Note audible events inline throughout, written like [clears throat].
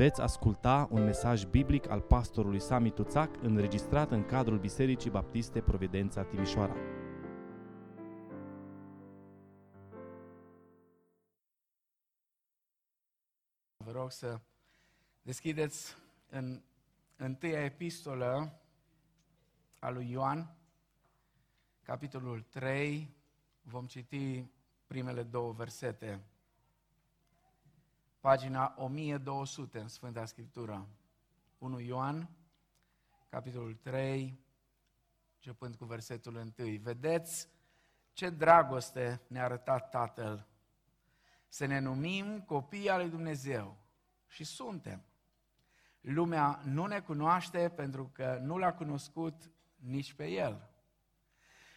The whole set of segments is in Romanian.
Veți asculta un mesaj biblic al pastorului Sami Tuțac înregistrat în cadrul Bisericii Baptiste Providența Timișoara. Vă rog să deschideți în întâia epistolă a lui Ioan, capitolul 3, vom citi primele două versete. Pagina 1200 în Sfânta Scriptură. 1 Ioan, capitolul 3, începând cu versetul 1. Vedeți ce dragoste ne-a arătat Tatăl să ne numim copii al lui Dumnezeu. Și suntem. Lumea nu ne cunoaște pentru că nu l-a cunoscut nici pe El.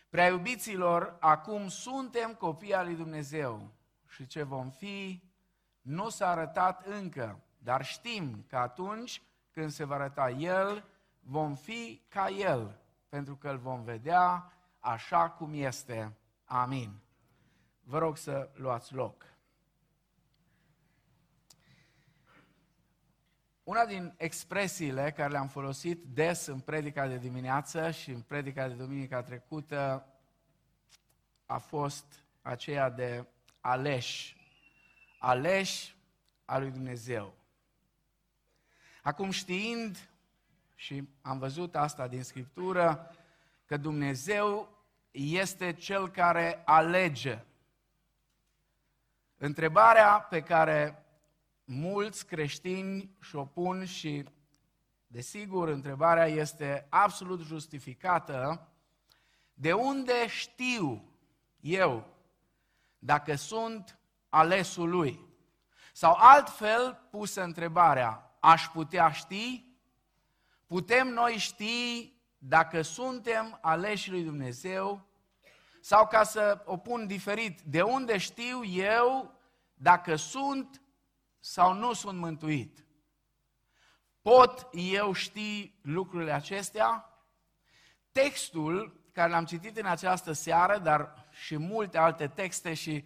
Prea iubiților, acum suntem copii al lui Dumnezeu și ce vom fi nu s-a arătat încă, dar știm că atunci când se va arăta El, vom fi ca El, pentru că îl vom vedea așa cum este. Amin. Vă rog să luați loc. Una din expresiile care le-am folosit des în predica de dimineață și în predica de duminica trecută a fost aceea de aleși. Aleși al lui Dumnezeu. Acum știind, și am văzut asta din Scriptură, că Dumnezeu este Cel care alege. Întrebarea pe care mulți creștini și-o pun și, desigur, întrebarea este absolut justificată. De unde știu eu dacă sunt alesul lui? Sau altfel pusă întrebarea, aș putea ști? Putem noi ști dacă suntem aleși lui Dumnezeu? Sau ca să o pun diferit, de unde știu eu dacă sunt sau nu sunt mântuit? Pot eu ști lucrurile acestea? Textul care l-am citit în această seară, dar și multe alte texte și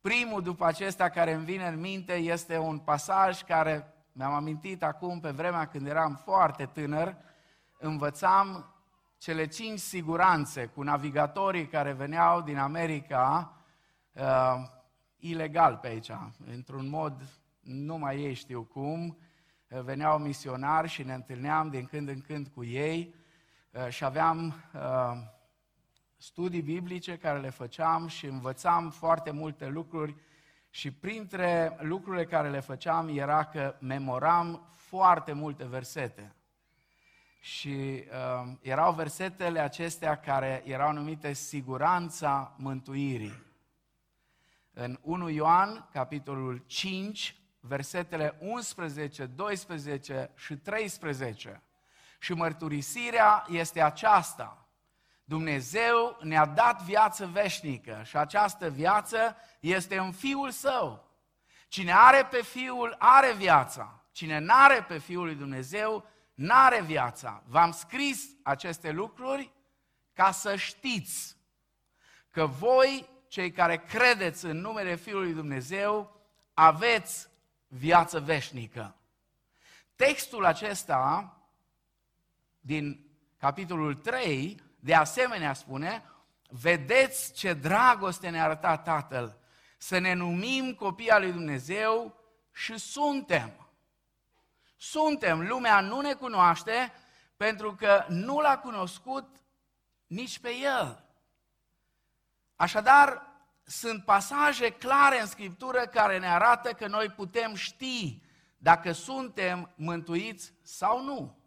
primul după acesta care îmi vine în minte este un pasaj care mi-am amintit acum pe vremea când eram foarte tânăr, învățam cele cinci siguranțe cu navigatorii care veneau din America uh, ilegal pe aici, într-un mod nu mai ei știu cum, eh, veneau misionari și ne întâlneam din când în când cu ei eh, și aveam eh, studii biblice care le făceam și învățam foarte multe lucruri și printre lucrurile care le făceam era că memoram foarte multe versete. Și uh, erau versetele acestea care erau numite siguranța mântuirii. În 1 Ioan, capitolul 5, versetele 11, 12 și 13. Și mărturisirea este aceasta. Dumnezeu ne-a dat viață veșnică și această viață este în Fiul Său. Cine are pe Fiul, are viața. Cine n-are pe Fiul lui Dumnezeu, n-are viața. V-am scris aceste lucruri ca să știți că voi, cei care credeți în numele Fiului Dumnezeu, aveți viață veșnică. Textul acesta din capitolul 3, de asemenea spune, vedeți ce dragoste ne-a arătat Tatăl, să ne numim copii al lui Dumnezeu și suntem. Suntem, lumea nu ne cunoaște pentru că nu l-a cunoscut nici pe El. Așadar, sunt pasaje clare în Scriptură care ne arată că noi putem ști dacă suntem mântuiți sau nu.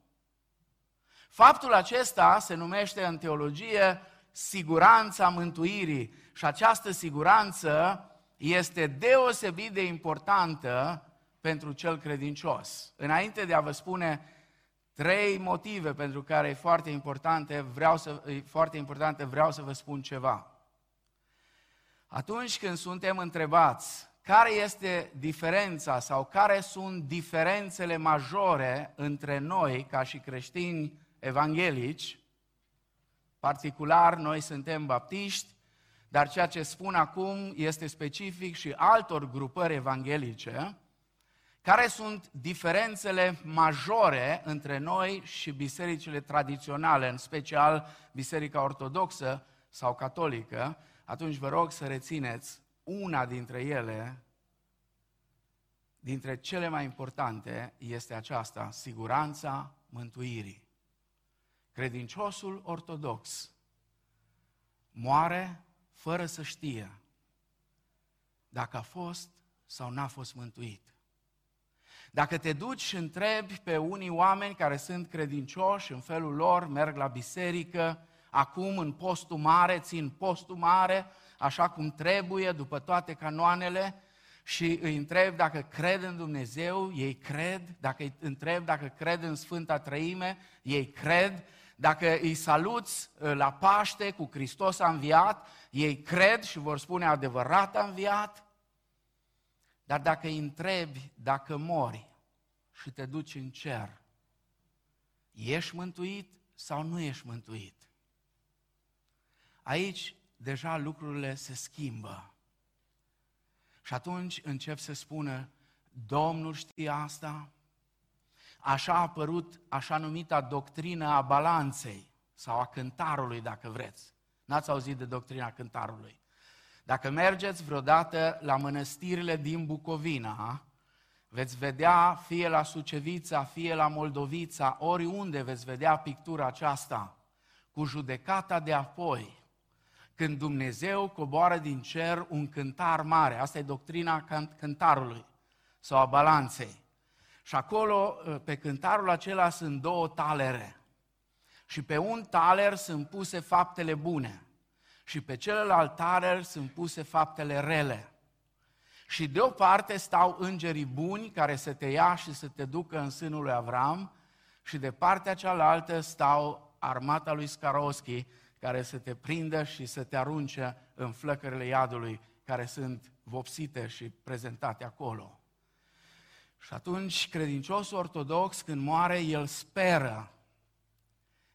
Faptul acesta se numește în teologie siguranța mântuirii și această siguranță este deosebit de importantă pentru cel credincios. Înainte de a vă spune trei motive pentru care e foarte importante, vreau să, e foarte importante, vreau să vă spun ceva. Atunci când suntem întrebați care este diferența sau care sunt diferențele majore între noi ca și creștini evanghelici, particular noi suntem baptiști, dar ceea ce spun acum este specific și altor grupări evanghelice, Care sunt diferențele majore între noi și bisericile tradiționale, în special Biserica Ortodoxă sau Catolică? Atunci vă rog să rețineți una dintre ele, dintre cele mai importante, este aceasta, siguranța mântuirii. Credinciosul ortodox moare fără să știe dacă a fost sau n-a fost mântuit. Dacă te duci și întrebi pe unii oameni care sunt credincioși în felul lor, merg la biserică, acum în postul mare, țin postul mare, așa cum trebuie, după toate canoanele, și îi întreb dacă cred în Dumnezeu, ei cred, dacă îi întreb dacă cred în Sfânta Trăime, ei cred, dacă îi saluți ă, la Paște cu Hristos a înviat, ei cred și vor spune adevărat a înviat, dar dacă îi întrebi dacă mori și te duci în cer, ești mântuit sau nu ești mântuit? Aici deja lucrurile se schimbă. Și atunci încep să spună, Domnul știe asta, așa a apărut așa numita doctrină a balanței sau a cântarului, dacă vreți. N-ați auzit de doctrina cântarului. Dacă mergeți vreodată la mănăstirile din Bucovina, veți vedea fie la Sucevița, fie la Moldovița, oriunde veți vedea pictura aceasta, cu judecata de apoi, când Dumnezeu coboară din cer un cântar mare. Asta e doctrina cântarului sau a balanței. Și acolo, pe cântarul acela, sunt două talere. Și pe un taler sunt puse faptele bune. Și pe celălalt taler sunt puse faptele rele. Și de o parte stau îngerii buni care să te ia și să te ducă în sânul lui Avram, și de partea cealaltă stau armata lui Skaroschi care să te prindă și să te arunce în flăcările iadului care sunt vopsite și prezentate acolo. Și atunci credinciosul ortodox când moare, el speră.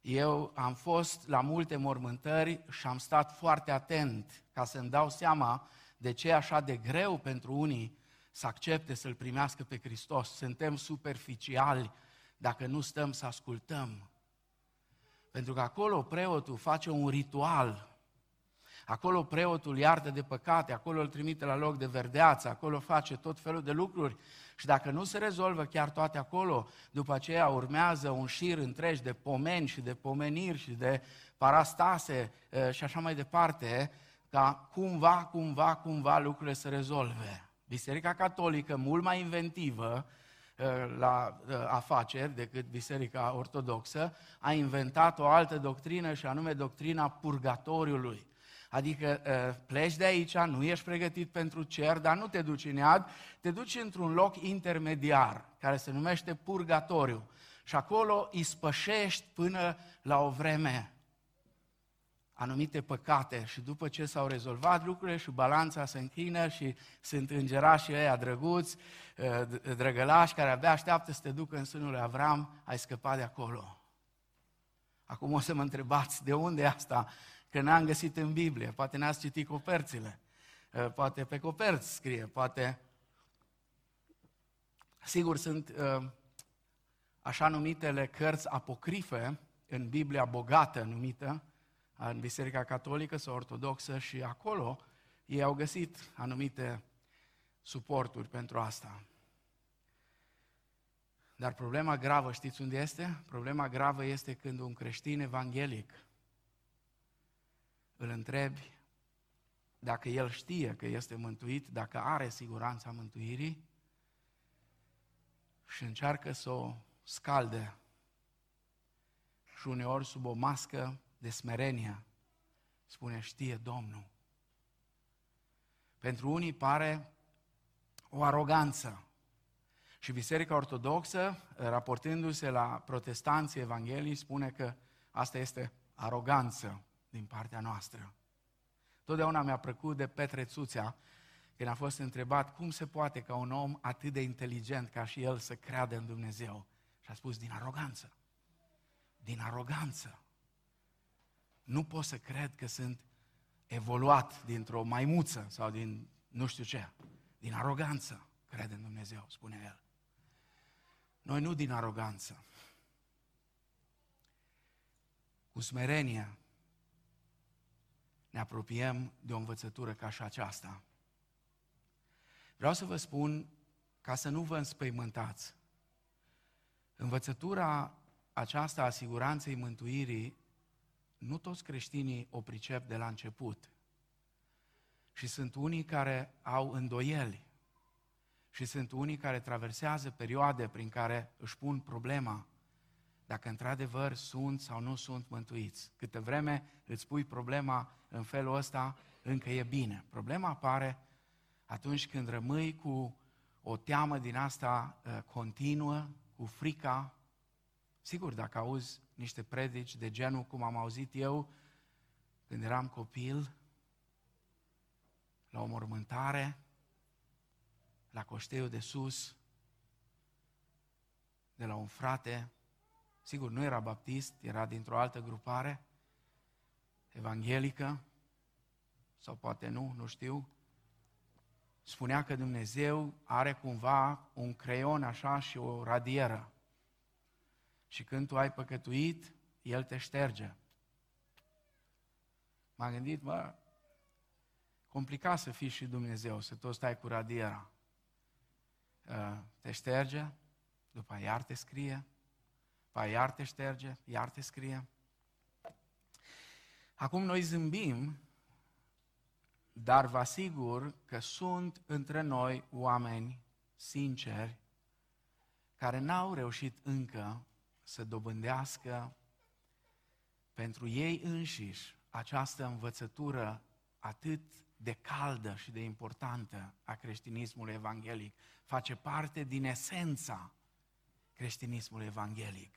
Eu am fost la multe mormântări și am stat foarte atent ca să-mi dau seama de ce e așa de greu pentru unii să accepte să-L primească pe Hristos. Suntem superficiali dacă nu stăm să ascultăm. Pentru că acolo preotul face un ritual. Acolo preotul iartă de păcate, acolo îl trimite la loc de verdeață, acolo face tot felul de lucruri. Și dacă nu se rezolvă chiar toate acolo, după aceea urmează un șir întreg de pomeni și de pomeniri și de parastase și așa mai departe, ca cumva, cumva, cumva lucrurile să rezolve. Biserica Catolică, mult mai inventivă uh, la uh, afaceri decât Biserica Ortodoxă, a inventat o altă doctrină și anume doctrina purgatoriului. Adică uh, pleci de aici, nu ești pregătit pentru cer, dar nu te duci în iad, te duci într-un loc intermediar, care se numește purgatoriu. Și acolo ispășești până la o vreme anumite păcate și după ce s-au rezolvat lucrurile și balanța se închină și sunt îngerașii ăia drăguți, uh, drăgălași care abia așteaptă să te ducă în sânul lui Avram, ai scăpat de acolo. Acum o să mă întrebați de unde e asta, că n-am găsit în Biblie, poate n-ați citit coperțile, uh, poate pe coperți scrie, poate... Sigur, sunt uh, așa numitele cărți apocrife în Biblia bogată numită, în Biserica Catolică sau Ortodoxă și acolo ei au găsit anumite suporturi pentru asta. Dar problema gravă, știți unde este? Problema gravă este când un creștin evanghelic îl întrebi dacă el știe că este mântuit, dacă are siguranța mântuirii și încearcă să o scalde și uneori sub o mască de smerenia, spune, știe Domnul. Pentru unii pare o aroganță. Și Biserica Ortodoxă, raportându-se la protestanții Evanghelii, spune că asta este aroganță din partea noastră. Totdeauna mi-a plăcut de Petre Țuțea, când a fost întrebat cum se poate ca un om atât de inteligent ca și el să creadă în Dumnezeu. Și a spus, din aroganță. Din aroganță nu pot să cred că sunt evoluat dintr-o maimuță sau din nu știu ce, din aroganță, crede în Dumnezeu, spune el. Noi nu din aroganță. Cu smerenie ne apropiem de o învățătură ca și aceasta. Vreau să vă spun, ca să nu vă înspăimântați, învățătura aceasta a siguranței mântuirii, nu toți creștinii o pricep de la început. Și sunt unii care au îndoieli. Și sunt unii care traversează perioade prin care își pun problema dacă într-adevăr sunt sau nu sunt mântuiți. Câte vreme îți pui problema în felul ăsta, încă e bine. Problema apare atunci când rămâi cu o teamă din asta uh, continuă, cu frica. Sigur, dacă auzi niște predici de genul cum am auzit eu când eram copil, la o mormântare, la coșteiul de sus, de la un frate, sigur, nu era baptist, era dintr-o altă grupare, evanghelică, sau poate nu, nu știu, spunea că Dumnezeu are cumva un creion așa și o radieră. Și când tu ai păcătuit, El te șterge. M-am gândit, mă, complicat să fii și Dumnezeu, să tot stai cu radiera. Uh, te șterge, după iar te scrie, după iar te șterge, iar te scrie. Acum noi zâmbim, dar vă asigur că sunt între noi oameni sinceri care n-au reușit încă să dobândească pentru ei înșiși această învățătură atât de caldă și de importantă a creștinismului evanghelic. Face parte din esența creștinismului evanghelic.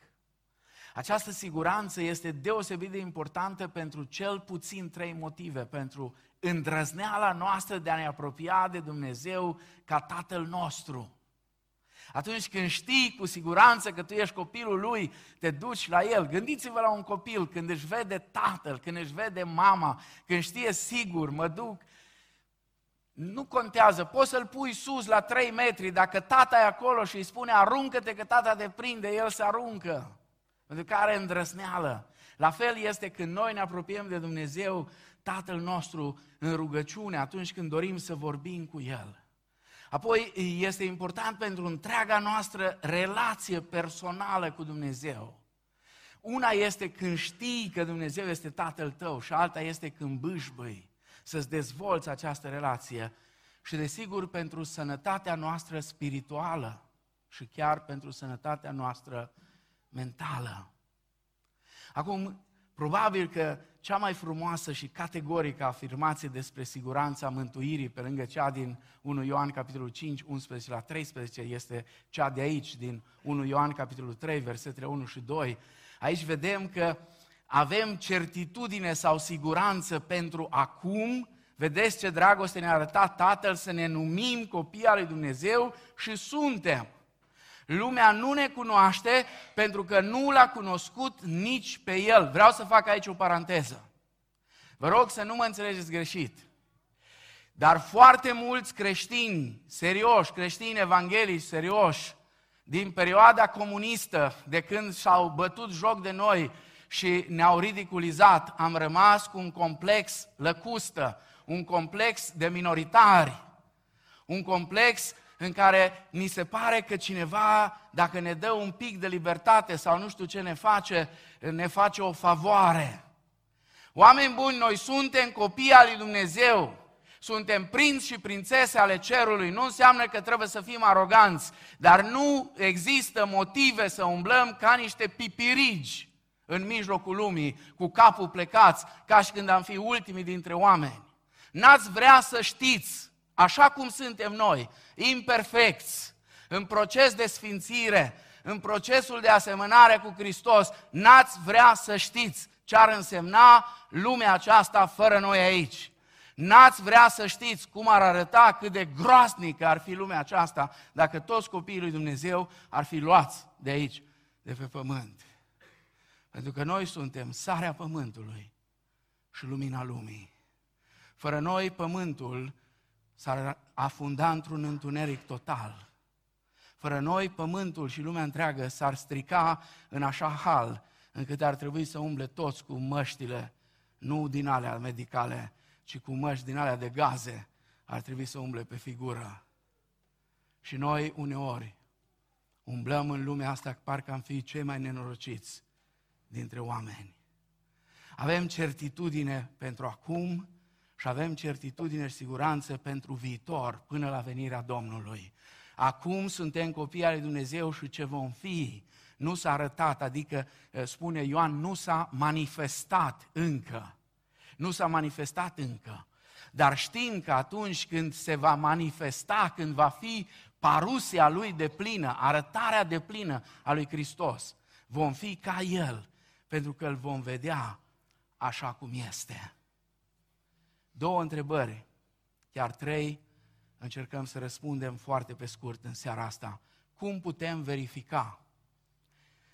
Această siguranță este deosebit de importantă pentru cel puțin trei motive. Pentru îndrăzneala noastră de a ne apropia de Dumnezeu ca Tatăl nostru. Atunci când știi cu siguranță că tu ești copilul lui, te duci la el. Gândiți-vă la un copil când își vede tatăl, când își vede mama, când știe sigur, mă duc. Nu contează, poți să-l pui sus la 3 metri, dacă tata e acolo și îi spune aruncă-te că tata te prinde, el se aruncă. Pentru că are îndrăsneală. La fel este când noi ne apropiem de Dumnezeu, Tatăl nostru, în rugăciune, atunci când dorim să vorbim cu El. Apoi este important pentru întreaga noastră relație personală cu Dumnezeu. Una este când știi că Dumnezeu este Tatăl tău și alta este când bâșbâi să-ți dezvolți această relație și desigur pentru sănătatea noastră spirituală și chiar pentru sănătatea noastră mentală. Acum, probabil că cea mai frumoasă și categorică afirmație despre siguranța mântuirii, pe lângă cea din 1 Ioan capitolul 5, 11 la 13, este cea de aici, din 1 Ioan capitolul 3, versetele 1 și 2. Aici vedem că avem certitudine sau siguranță pentru acum, vedeți ce dragoste ne-a arătat Tatăl să ne numim copii al lui Dumnezeu și suntem. Lumea nu ne cunoaște pentru că nu l-a cunoscut nici pe El. Vreau să fac aici o paranteză. Vă rog să nu mă înțelegeți greșit. Dar foarte mulți creștini serioși, creștini evanghelici serioși, din perioada comunistă, de când s-au bătut joc de noi și ne-au ridiculizat, am rămas cu un complex lăcustă, un complex de minoritari, un complex în care ni se pare că cineva, dacă ne dă un pic de libertate sau nu știu ce ne face, ne face o favoare. Oameni buni, noi suntem copii al lui Dumnezeu. Suntem prinți și prințese ale cerului. Nu înseamnă că trebuie să fim aroganți, dar nu există motive să umblăm ca niște pipirigi în mijlocul lumii, cu capul plecați, ca și când am fi ultimii dintre oameni. N-ați vrea să știți așa cum suntem noi, imperfecți, în proces de sfințire, în procesul de asemănare cu Hristos, n-ați vrea să știți ce ar însemna lumea aceasta fără noi aici. N-ați vrea să știți cum ar arăta, cât de groasnică ar fi lumea aceasta dacă toți copiii lui Dumnezeu ar fi luați de aici, de pe pământ. Pentru că noi suntem sarea pământului și lumina lumii. Fără noi, pământul s-ar afunda într-un întuneric total. Fără noi, pământul și lumea întreagă s-ar strica în așa hal, încât ar trebui să umble toți cu măștile, nu din alea medicale, ci cu măști din alea de gaze, ar trebui să umble pe figură. Și noi, uneori, umblăm în lumea asta parcă am fi cei mai nenorociți dintre oameni. Avem certitudine pentru acum și avem certitudine și siguranță pentru viitor, până la venirea Domnului. Acum suntem copii ale Dumnezeu și ce vom fi nu s-a arătat, adică spune Ioan, nu s-a manifestat încă. Nu s-a manifestat încă. Dar știm că atunci când se va manifesta, când va fi parusia lui de plină, arătarea de plină a lui Hristos, vom fi ca El, pentru că îl vom vedea așa cum este. Două întrebări, chiar trei, încercăm să răspundem foarte pe scurt în seara asta. Cum putem verifica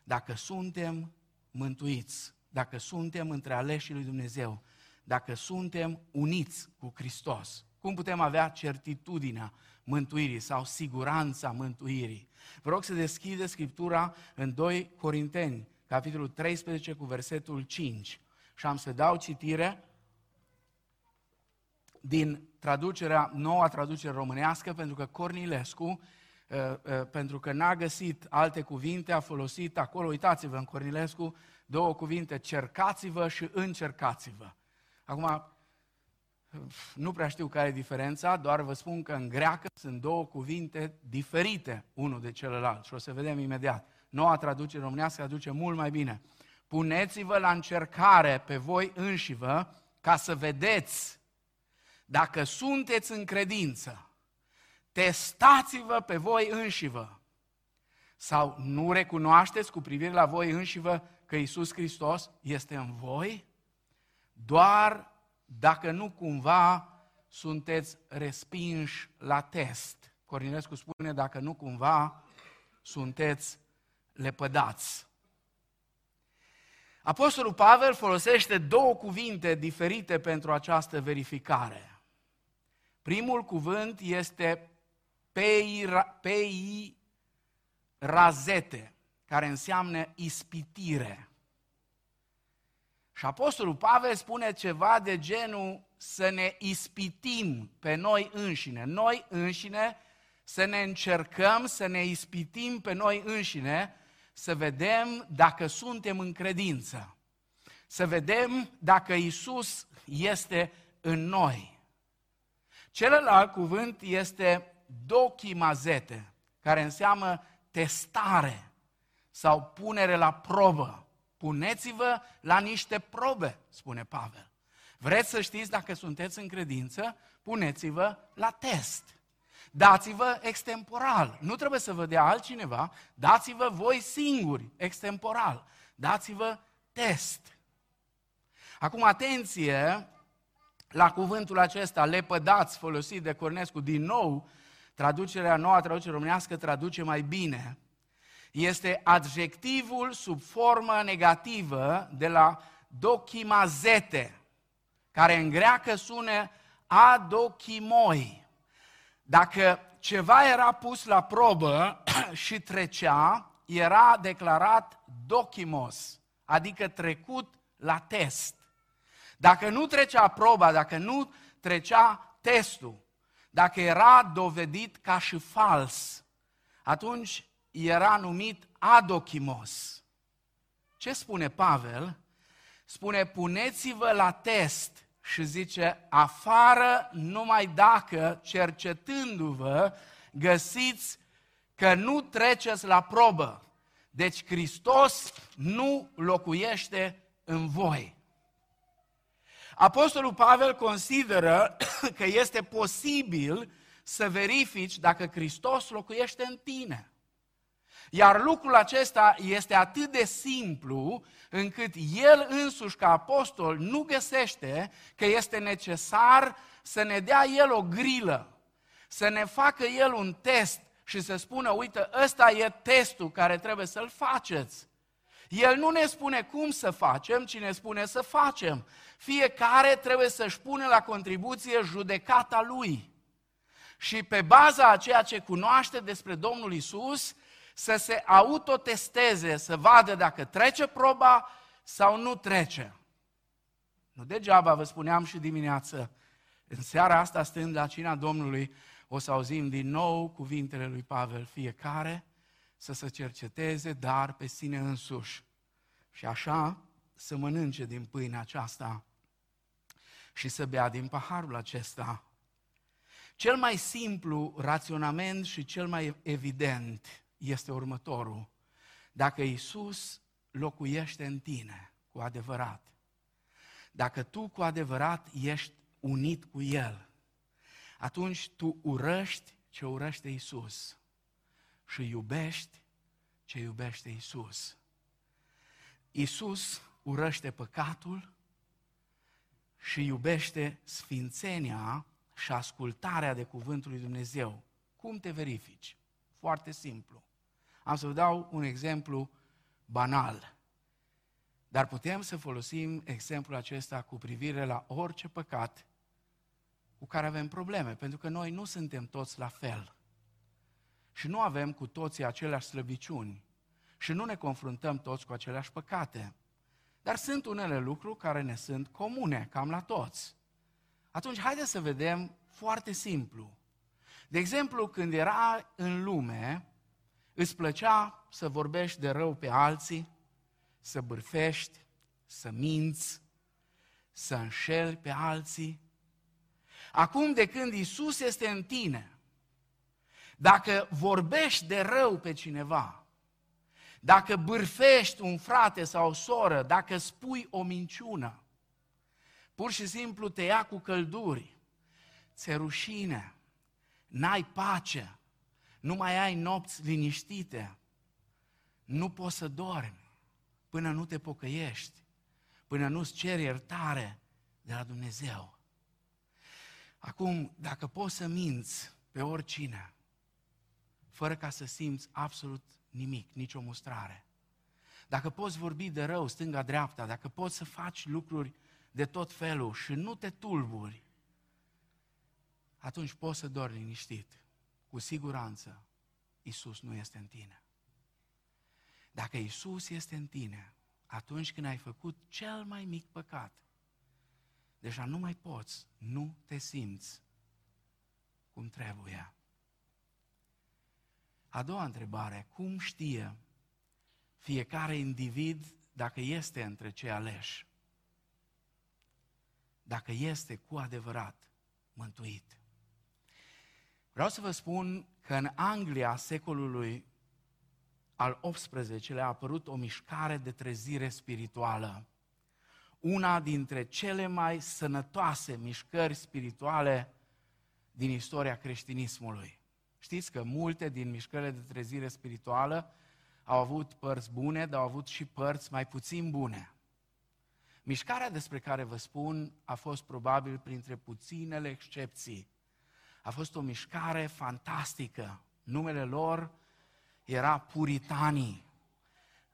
dacă suntem mântuiți, dacă suntem între aleșii lui Dumnezeu, dacă suntem uniți cu Hristos? Cum putem avea certitudinea mântuirii sau siguranța mântuirii? Vă rog să deschideți Scriptura în 2 Corinteni, capitolul 13 cu versetul 5 și am să dau citire din traducerea, noua traducere românească, pentru că Cornilescu, uh, uh, pentru că n-a găsit alte cuvinte, a folosit acolo, uitați-vă în Cornilescu, două cuvinte, cercați-vă și încercați-vă. Acum, nu prea știu care e diferența, doar vă spun că în greacă sunt două cuvinte diferite unul de celălalt și o să vedem imediat. Noua traducere românească aduce mult mai bine. Puneți-vă la încercare pe voi înșivă ca să vedeți dacă sunteți în credință. Testați-vă pe voi înșivă. Sau nu recunoașteți cu privire la voi înșivă că Isus Hristos este în voi? Doar dacă nu cumva sunteți respinși la test. Corinescu spune dacă nu cumva sunteți lepădați. Apostolul Pavel folosește două cuvinte diferite pentru această verificare. Primul cuvânt este pei razete, care înseamnă ispitire. Și Apostolul Pavel spune ceva de genul să ne ispitim pe noi înșine. Noi înșine să ne încercăm să ne ispitim pe noi înșine să vedem dacă suntem în credință, să vedem dacă Isus este în noi. Celălalt cuvânt este dochimazete, care înseamnă testare sau punere la probă. Puneți-vă la niște probe, spune Pavel. Vreți să știți dacă sunteți în credință? Puneți-vă la test. Dați-vă extemporal. Nu trebuie să vă dea altcineva, dați-vă voi singuri, extemporal. Dați-vă test. Acum, atenție la cuvântul acesta, lepădați, folosit de Cornescu, din nou, traducerea noua, traducere românească, traduce mai bine. Este adjectivul sub formă negativă de la dochimazete, care în greacă sună adochimoi. Dacă ceva era pus la probă [clears throat] și trecea, era declarat dochimos, adică trecut la test. Dacă nu trecea proba, dacă nu trecea testul, dacă era dovedit ca și fals, atunci era numit adochimos. Ce spune Pavel? Spune, puneți-vă la test și zice, afară numai dacă, cercetându-vă, găsiți că nu treceți la probă. Deci Hristos nu locuiește în voi. Apostolul Pavel consideră [coughs] că este posibil să verifici dacă Hristos locuiește în tine. Iar lucrul acesta este atât de simplu încât el însuși ca apostol nu găsește că este necesar să ne dea el o grilă, să ne facă el un test și să spună, uite, ăsta e testul care trebuie să-l faceți. El nu ne spune cum să facem, ci ne spune să facem. Fiecare trebuie să-și pune la contribuție judecata lui. și pe baza a ceea ce cunoaște despre Domnul Isus, să se autotesteze, să vadă dacă trece proba sau nu trece. Nu degeaba vă spuneam și dimineață, în seara asta stând la cina Domnului, o să auzim din nou cuvintele lui Pavel, fiecare să se cerceteze, dar pe sine însuși. Și așa să mănânce din pâinea aceasta și să bea din paharul acesta. Cel mai simplu raționament și cel mai evident este următorul. Dacă Isus locuiește în tine cu adevărat, dacă tu cu adevărat ești unit cu El, atunci tu urăști ce urăște Isus și iubești ce iubește Isus. Isus urăște păcatul și iubește sfințenia și ascultarea de cuvântul lui Dumnezeu. Cum te verifici? Foarte simplu. Am să vă dau un exemplu banal. Dar putem să folosim exemplul acesta cu privire la orice păcat cu care avem probleme, pentru că noi nu suntem toți la fel. Și nu avem cu toții aceleași slăbiciuni. Și nu ne confruntăm toți cu aceleași păcate. Dar sunt unele lucruri care ne sunt comune, cam la toți. Atunci, haideți să vedem foarte simplu. De exemplu, când era în lume, îți plăcea să vorbești de rău pe alții, să bârfești, să minți, să înșeli pe alții. Acum, de când Isus este în tine, dacă vorbești de rău pe cineva, dacă bârfești un frate sau o soră, dacă spui o minciună, pur și simplu te ia cu călduri, ți rușine, n-ai pace, nu mai ai nopți liniștite, nu poți să dormi până nu te pocăiești, până nu-ți ceri iertare de la Dumnezeu. Acum, dacă poți să minți pe oricine, fără ca să simți absolut nimic, nicio mustrare, dacă poți vorbi de rău stânga-dreapta, dacă poți să faci lucruri de tot felul și nu te tulburi, atunci poți să dormi liniștit. Cu siguranță, Isus nu este în tine. Dacă Isus este în tine, atunci când ai făcut cel mai mic păcat, deja nu mai poți, nu te simți cum trebuie. A doua întrebare, cum știe fiecare individ dacă este între cei aleși? Dacă este cu adevărat mântuit. Vreau să vă spun că în Anglia secolului al XVIII-lea a apărut o mișcare de trezire spirituală. Una dintre cele mai sănătoase mișcări spirituale din istoria creștinismului. Știți că multe din mișcările de trezire spirituală au avut părți bune, dar au avut și părți mai puțin bune. Mișcarea despre care vă spun a fost probabil printre puținele excepții. A fost o mișcare fantastică. Numele lor era puritanii.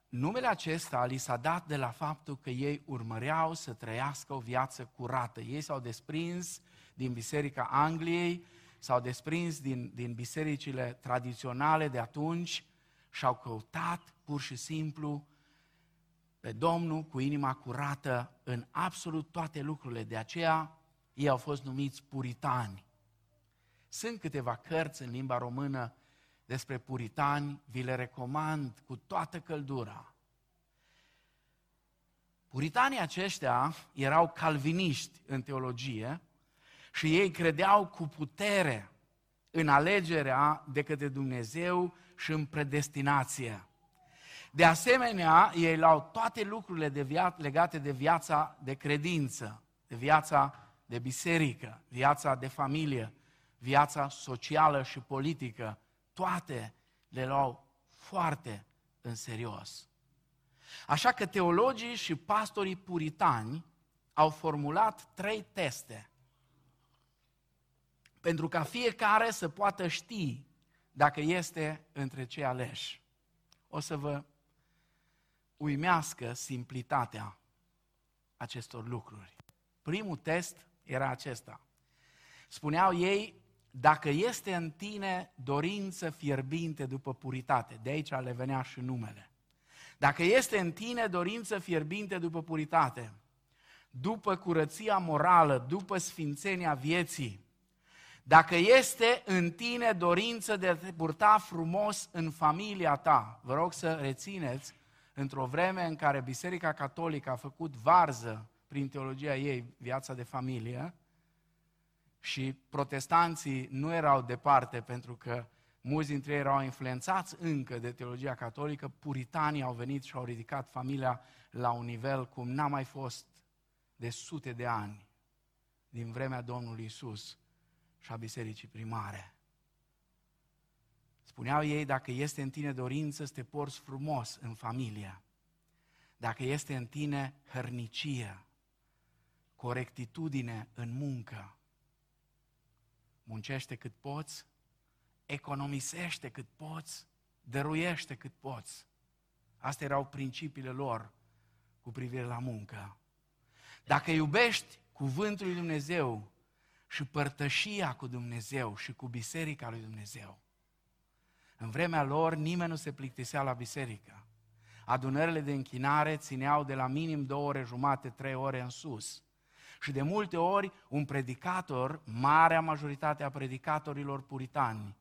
Numele acesta li s-a dat de la faptul că ei urmăreau să trăiască o viață curată. Ei s-au desprins din Biserica Angliei, s-au desprins din, din bisericile tradiționale de atunci și au căutat pur și simplu pe Domnul cu inima curată în absolut toate lucrurile. De aceea ei au fost numiți puritani. Sunt câteva cărți în limba română despre puritani, vi le recomand cu toată căldura. Puritanii aceștia erau calviniști în teologie și ei credeau cu putere în alegerea de către Dumnezeu și în predestinație. De asemenea, ei luau toate lucrurile de via- legate de viața de credință, de viața de biserică, viața de familie, viața socială și politică, toate le luau foarte în serios. Așa că teologii și pastorii puritani au formulat trei teste pentru ca fiecare să poată ști dacă este între cei aleși. O să vă uimească simplitatea acestor lucruri. Primul test era acesta. Spuneau ei, dacă este în tine dorință fierbinte după puritate, de aici le venea și numele. Dacă este în tine dorință fierbinte după puritate, după curăția morală, după sfințenia vieții, dacă este în tine dorință de a te purta frumos în familia ta, vă rog să rețineți, într-o vreme în care Biserica Catolică a făcut varză prin teologia ei viața de familie și protestanții nu erau departe pentru că mulți dintre ei erau influențați încă de teologia catolică, puritanii au venit și au ridicat familia la un nivel cum n-a mai fost de sute de ani din vremea Domnului Isus și a bisericii primare. Spuneau ei, dacă este în tine dorință să te porți frumos în familie, dacă este în tine hărnicie, corectitudine în muncă, muncește cât poți, economisește cât poți, dăruiește cât poți. Astea erau principiile lor cu privire la muncă. Dacă iubești cuvântul lui Dumnezeu și părtășia cu Dumnezeu și cu biserica lui Dumnezeu, în vremea lor nimeni nu se plictisea la biserică. Adunările de închinare țineau de la minim două ore jumate, trei ore în sus. Și de multe ori un predicator, marea majoritate a predicatorilor puritani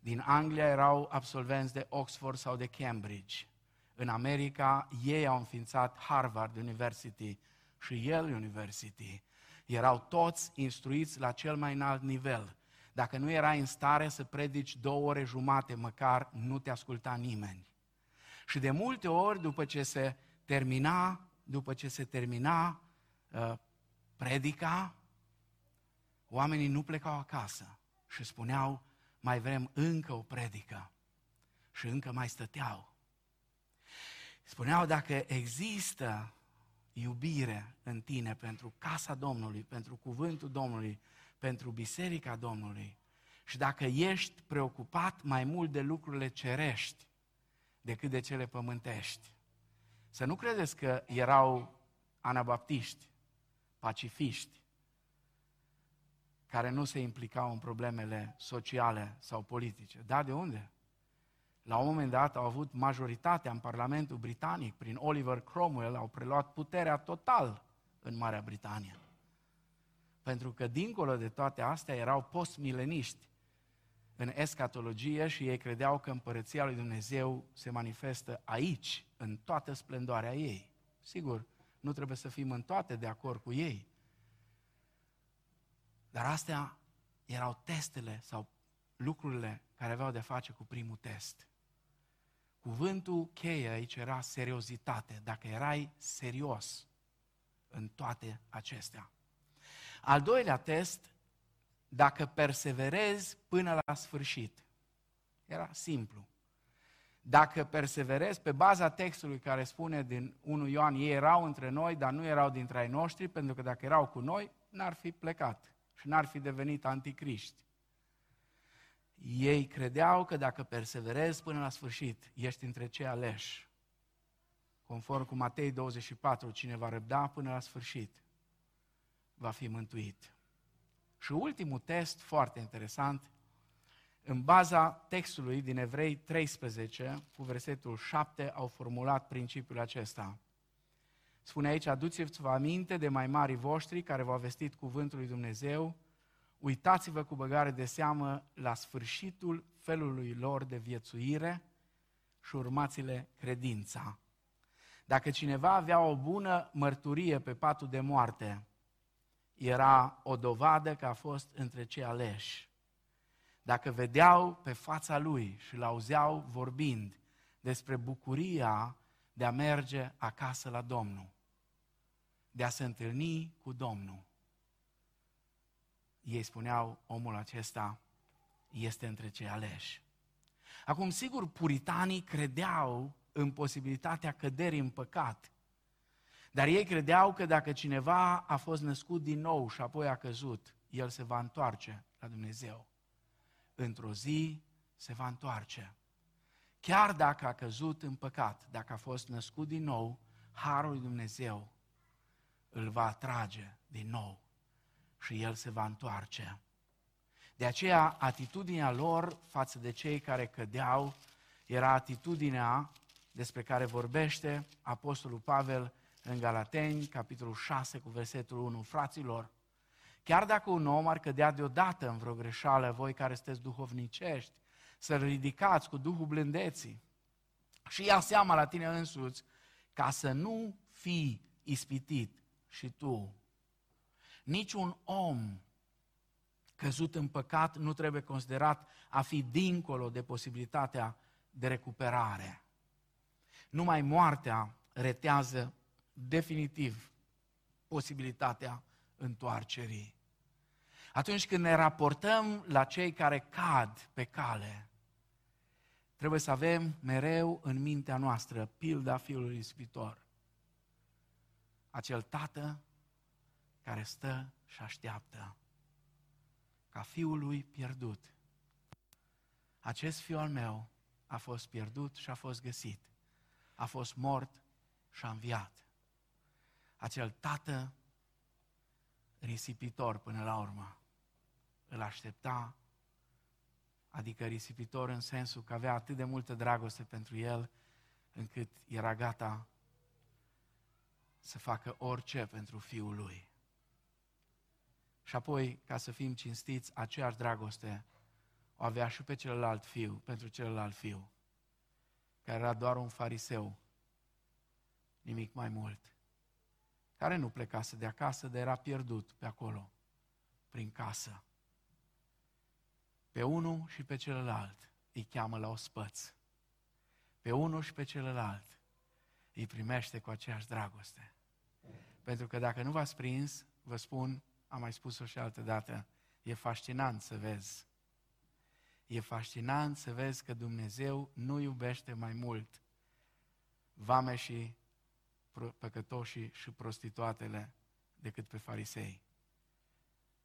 din Anglia erau absolvenți de Oxford sau de Cambridge. În America ei au înființat Harvard University și Yale University. Erau toți instruiți la cel mai înalt nivel. Dacă nu erai în stare să predici două ore jumate, măcar nu te asculta nimeni. Și de multe ori, după ce se termina, după ce se termina uh, predica, oamenii nu plecau acasă și spuneau, mai vrem încă o predică. Și încă mai stăteau. Spuneau, dacă există iubire în tine pentru casa Domnului, pentru cuvântul Domnului, pentru biserica Domnului, și dacă ești preocupat mai mult de lucrurile cerești decât de cele pământești, să nu credeți că erau anabaptiști, pacifiști, care nu se implicau în problemele sociale sau politice. Da, de unde? La un moment dat au avut majoritatea în Parlamentul Britanic, prin Oliver Cromwell, au preluat puterea total în Marea Britanie. Pentru că dincolo de toate astea erau postmileniști în escatologie și ei credeau că împărăția lui Dumnezeu se manifestă aici, în toată splendoarea ei. Sigur, nu trebuie să fim în toate de acord cu ei, dar astea erau testele sau lucrurile care aveau de face cu primul test. Cuvântul cheie aici era seriozitate, dacă erai serios în toate acestea. Al doilea test, dacă perseverezi până la sfârșit. Era simplu. Dacă perseverezi pe baza textului care spune din 1 Ioan, ei erau între noi, dar nu erau dintre ai noștri, pentru că dacă erau cu noi, n-ar fi plecat și n-ar fi devenit anticriști. Ei credeau că dacă perseverezi până la sfârșit, ești între cei aleși. Conform cu Matei 24, cine va răbda până la sfârșit, va fi mântuit. Și ultimul test, foarte interesant, în baza textului din Evrei 13, cu versetul 7, au formulat principiul acesta. Spune aici, aduceți-vă aminte de mai mari voștri care v-au vestit cuvântul lui Dumnezeu, uitați-vă cu băgare de seamă la sfârșitul felului lor de viețuire și urmați-le credința. Dacă cineva avea o bună mărturie pe patul de moarte, era o dovadă că a fost între cei aleși. Dacă vedeau pe fața lui și l-auzeau vorbind despre bucuria de a merge acasă la Domnul, de a se întâlni cu Domnul, ei spuneau, omul acesta este între cei aleși. Acum, sigur, puritanii credeau în posibilitatea căderii în păcat. Dar ei credeau că dacă cineva a fost născut din nou și apoi a căzut, el se va întoarce la Dumnezeu. Într-o zi se va întoarce. Chiar dacă a căzut în păcat, dacă a fost născut din nou, Harul lui Dumnezeu îl va atrage din nou și el se va întoarce. De aceea, atitudinea lor față de cei care cădeau era atitudinea despre care vorbește Apostolul Pavel în Galateni, capitolul 6, cu versetul 1. Fraților, chiar dacă un om ar cădea deodată în vreo greșeală, voi care sunteți duhovnicești, să-l ridicați cu Duhul blândeții și ia seama la tine însuți ca să nu fii ispitit și tu. Niciun om căzut în păcat nu trebuie considerat a fi dincolo de posibilitatea de recuperare. Numai moartea retează definitiv posibilitatea întoarcerii. Atunci când ne raportăm la cei care cad pe cale, trebuie să avem mereu în mintea noastră pilda Fiului Ispitor. Acel tată care stă și așteaptă ca fiul lui pierdut. Acest fiu al meu a fost pierdut și a fost găsit. A fost mort și a înviat. Acel tată risipitor până la urmă îl aștepta, adică risipitor în sensul că avea atât de multă dragoste pentru el, încât era gata să facă orice pentru fiul lui. Și apoi, ca să fim cinstiți, aceeași dragoste o avea și pe celălalt fiu, pentru celălalt fiu, care era doar un fariseu, nimic mai mult, care nu plecase de acasă, dar era pierdut pe acolo, prin casă. Pe unul și pe celălalt îi cheamă la ospăț. Pe unul și pe celălalt îi primește cu aceeași dragoste. Pentru că dacă nu v-ați prins, vă spun, am mai spus-o și altă dată, e fascinant să vezi. E fascinant să vezi că Dumnezeu nu iubește mai mult vame și păcătoșii și prostituatele decât pe farisei.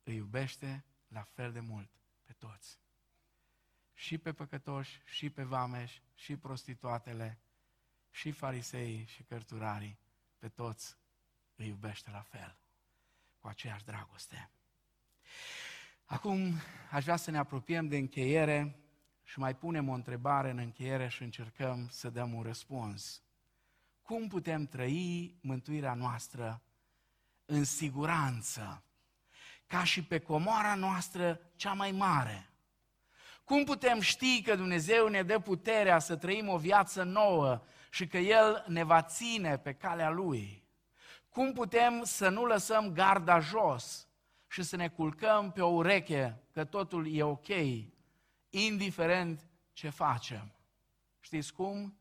Îi iubește la fel de mult pe toți. Și pe păcătoși, și pe vameși, și prostituatele, și farisei și cărturarii, pe toți îi iubește la fel cu aceeași dragoste. Acum aș vrea să ne apropiem de încheiere și mai punem o întrebare în încheiere și încercăm să dăm un răspuns. Cum putem trăi mântuirea noastră în siguranță, ca și pe comoara noastră cea mai mare? Cum putem ști că Dumnezeu ne dă puterea să trăim o viață nouă și că El ne va ține pe calea Lui? Cum putem să nu lăsăm garda jos și să ne culcăm pe o ureche că totul e ok, indiferent ce facem? Știți cum?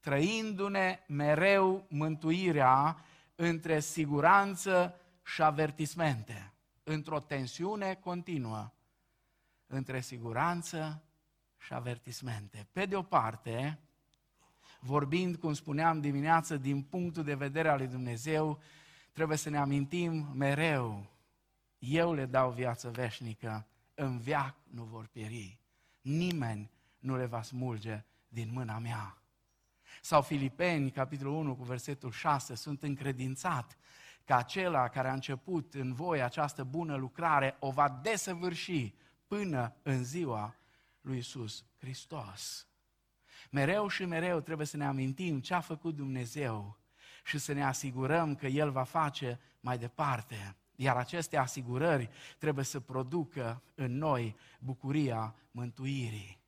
Trăindu-ne mereu mântuirea între siguranță și avertismente, într-o tensiune continuă între siguranță și avertismente. Pe de o parte, vorbind, cum spuneam dimineață, din punctul de vedere al lui Dumnezeu, trebuie să ne amintim mereu, eu le dau viață veșnică, în viac nu vor pieri. Nimeni nu le va smulge din mâna mea. Sau Filipeni, capitolul 1, cu versetul 6, sunt încredințat că acela care a început în voi această bună lucrare o va desăvârși până în ziua lui Isus Hristos. Mereu și mereu trebuie să ne amintim ce a făcut Dumnezeu și să ne asigurăm că El va face mai departe. Iar aceste asigurări trebuie să producă în noi bucuria mântuirii.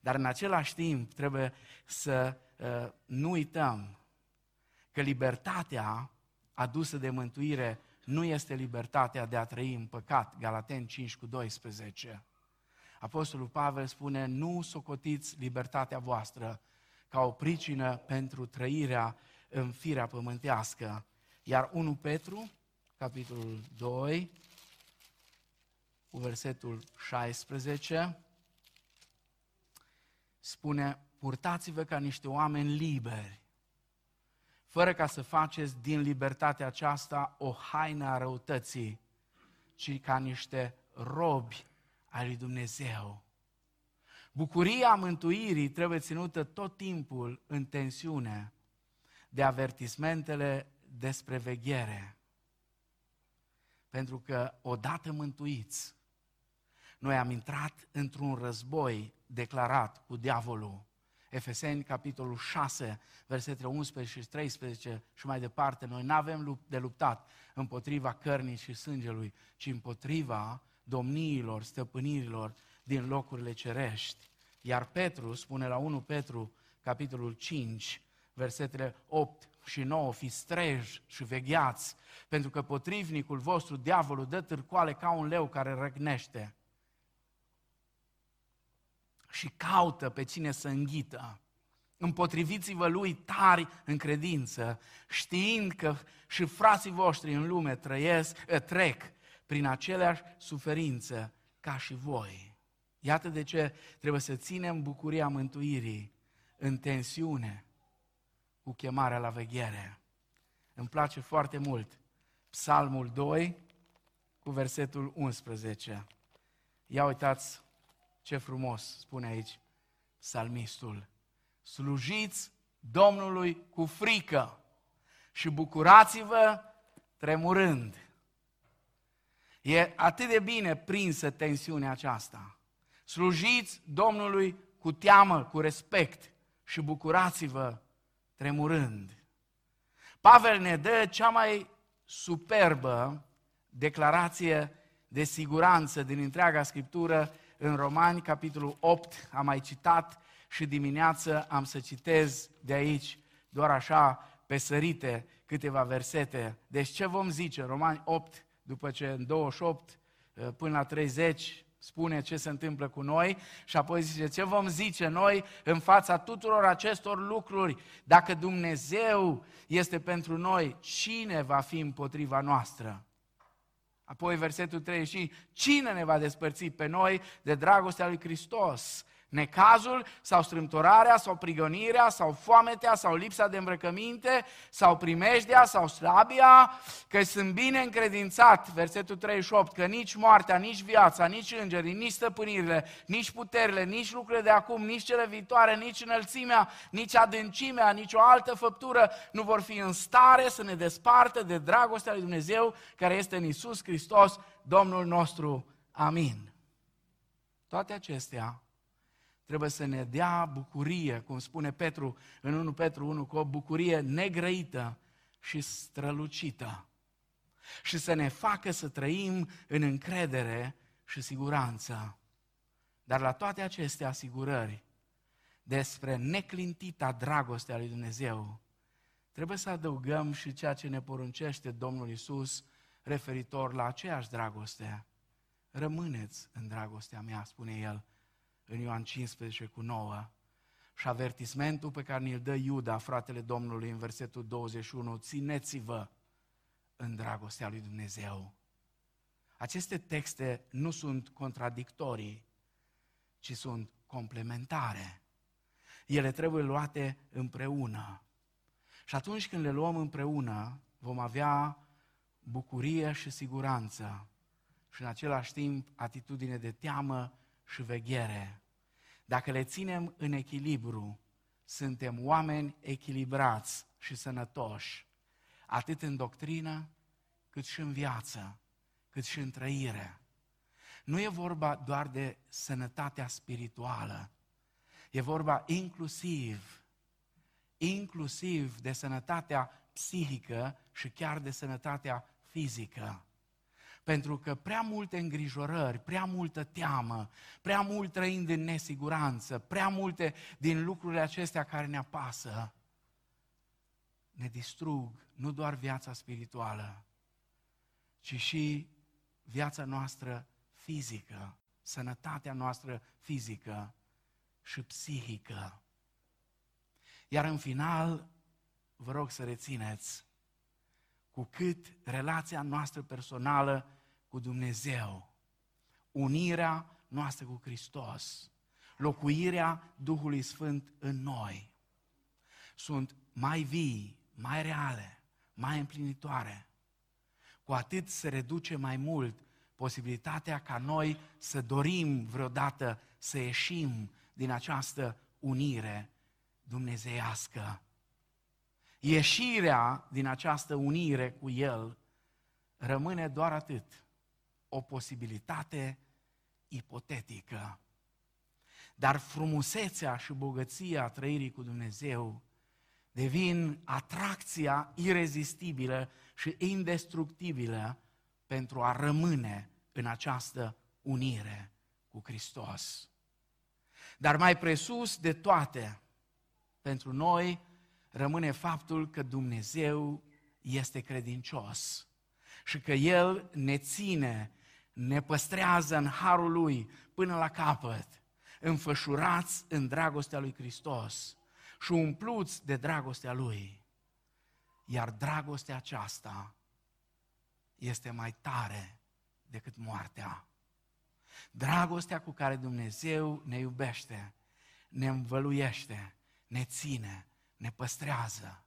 Dar în același timp trebuie să uh, nu uităm că libertatea adusă de mântuire nu este libertatea de a trăi în păcat. Galaten 5 cu 12. Apostolul Pavel spune, nu socotiți libertatea voastră ca o pricină pentru trăirea în firea pământească. Iar 1 Petru, capitolul 2, cu versetul 16, spune, purtați-vă ca niște oameni liberi, fără ca să faceți din libertatea aceasta o haină a răutății, ci ca niște robi ai lui Dumnezeu. Bucuria mântuirii trebuie ținută tot timpul în tensiune de avertismentele despre veghere. Pentru că odată mântuiți, Noi am intrat într-un război declarat cu diavolul. Efeseni, capitolul 6, versetele 11 și 13 și mai departe. Noi nu avem de luptat împotriva cărnii și sângelui, ci împotriva domniilor, stăpânirilor din locurile cerești. Iar Petru spune la 1 Petru, capitolul 5, versetele 8 și 9, fiți treji și vegheați, pentru că potrivnicul vostru, diavolul, dă târcoale ca un leu care răgnește și caută pe cine să înghită. Împotriviți-vă lui tari în credință, știind că și frații voștri în lume trăiesc, eh, trec prin aceleași suferință ca și voi. Iată de ce trebuie să ținem bucuria mântuirii în tensiune cu chemarea la veghere. Îmi place foarte mult Psalmul 2 cu versetul 11. Ia uitați ce frumos spune aici psalmistul. Slujiți Domnului cu frică și bucurați-vă tremurând. E atât de bine prinsă tensiunea aceasta. Slujiți Domnului cu teamă, cu respect și bucurați-vă tremurând. Pavel ne dă cea mai superbă declarație de siguranță din întreaga Scriptură în Romani, capitolul 8, am mai citat și dimineață am să citez de aici, doar așa, pe sărite, câteva versete. Deci ce vom zice în Romani 8, după ce în 28 eh, până la 30 spune ce se întâmplă cu noi și apoi zice ce vom zice noi în fața tuturor acestor lucruri. Dacă Dumnezeu este pentru noi, cine va fi împotriva noastră? Apoi versetul 35, cine ne va despărți pe noi de dragostea lui Hristos? Necazul sau strâmtorarea sau prigonirea sau foametea sau lipsa de îmbrăcăminte sau primejdea sau slabia, că sunt bine încredințat, versetul 38, că nici moartea, nici viața, nici îngerii, nici stăpânirile, nici puterile, nici lucrurile de acum, nici cele viitoare, nici înălțimea, nici adâncimea, nici o altă făptură nu vor fi în stare să ne despartă de dragostea lui Dumnezeu care este în Isus Hristos, Domnul nostru. Amin. Toate acestea trebuie să ne dea bucurie, cum spune Petru în 1 Petru 1, cu o bucurie negrăită și strălucită. Și să ne facă să trăim în încredere și siguranță. Dar la toate aceste asigurări despre neclintita dragostea lui Dumnezeu, trebuie să adăugăm și ceea ce ne poruncește Domnul Isus referitor la aceeași dragoste. Rămâneți în dragostea mea, spune El, în Ioan 15 cu 9. Și avertismentul pe care ni-l dă Iuda, fratele Domnului, în versetul 21, țineți-vă în dragostea lui Dumnezeu. Aceste texte nu sunt contradictorii, ci sunt complementare. Ele trebuie luate împreună. Și atunci când le luăm împreună, vom avea bucurie și siguranță și în același timp atitudine de teamă și veghere. Dacă le ținem în echilibru, suntem oameni echilibrați și sănătoși, atât în doctrină, cât și în viață, cât și în trăire. Nu e vorba doar de sănătatea spirituală, e vorba inclusiv, inclusiv de sănătatea psihică și chiar de sănătatea fizică. Pentru că prea multe îngrijorări, prea multă teamă, prea mult trăind în nesiguranță, prea multe din lucrurile acestea care ne apasă, ne distrug nu doar viața spirituală, ci și viața noastră fizică, sănătatea noastră fizică și psihică. Iar în final, vă rog să rețineți, cu cât relația noastră personală cu Dumnezeu, unirea noastră cu Hristos, locuirea Duhului Sfânt în noi, sunt mai vii, mai reale, mai împlinitoare, cu atât se reduce mai mult posibilitatea ca noi să dorim vreodată să ieșim din această unire dumnezeiască ieșirea din această unire cu El rămâne doar atât, o posibilitate ipotetică. Dar frumusețea și bogăția trăirii cu Dumnezeu devin atracția irezistibilă și indestructibilă pentru a rămâne în această unire cu Hristos. Dar mai presus de toate, pentru noi rămâne faptul că Dumnezeu este credincios și că El ne ține, ne păstrează în harul Lui până la capăt, înfășurați în dragostea Lui Hristos și umpluți de dragostea Lui. Iar dragostea aceasta este mai tare decât moartea. Dragostea cu care Dumnezeu ne iubește, ne învăluiește, ne ține, ne păstrează,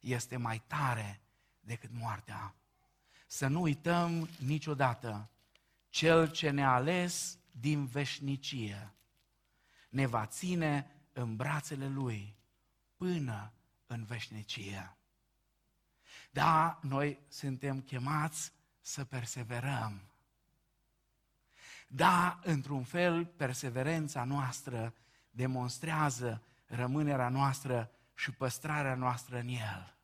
este mai tare decât moartea. Să nu uităm niciodată, cel ce ne-a ales din veșnicie ne va ține în brațele Lui până în veșnicie. Da, noi suntem chemați să perseverăm. Da, într-un fel, perseverența noastră demonstrează rămânerea noastră și păstrarea noastră în El.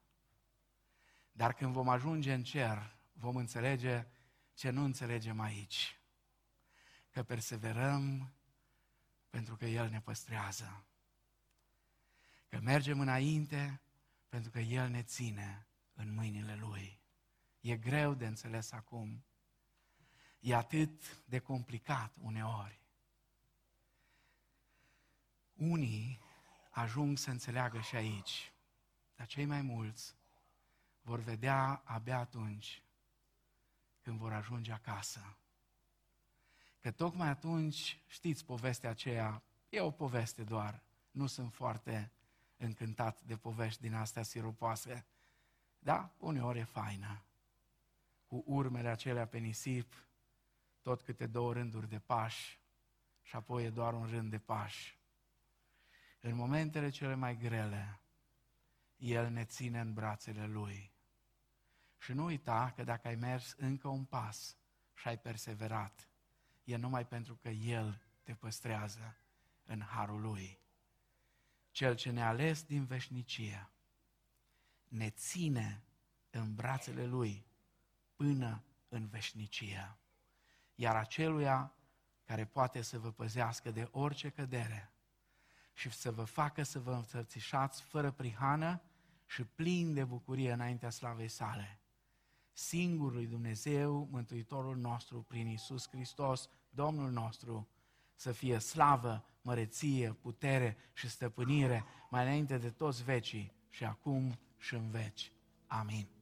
Dar când vom ajunge în cer, vom înțelege ce nu înțelegem aici. Că perseverăm pentru că El ne păstrează. Că mergem înainte pentru că El ne ține în mâinile Lui. E greu de înțeles acum. E atât de complicat uneori. Unii ajung să înțeleagă și aici, dar cei mai mulți vor vedea abia atunci când vor ajunge acasă. Că tocmai atunci, știți povestea aceea, e o poveste doar, nu sunt foarte încântat de povești din astea siropoase, da, uneori e faină. Cu urmele acelea pe nisip, tot câte două rânduri de pași și apoi e doar un rând de pași. În momentele cele mai grele, El ne ține în brațele Lui. Și nu uita că dacă ai mers încă un pas și ai perseverat, e numai pentru că El te păstrează în harul Lui. Cel ce ne-a ales din veșnicie ne ține în brațele Lui până în veșnicie. Iar aceluia care poate să vă păzească de orice cădere și să vă facă să vă înțărțișați fără prihană și plin de bucurie înaintea slavei sale. Singurului Dumnezeu, Mântuitorul nostru, prin Isus Hristos, Domnul nostru, să fie slavă, măreție, putere și stăpânire mai înainte de toți vecii și acum și în veci. Amin.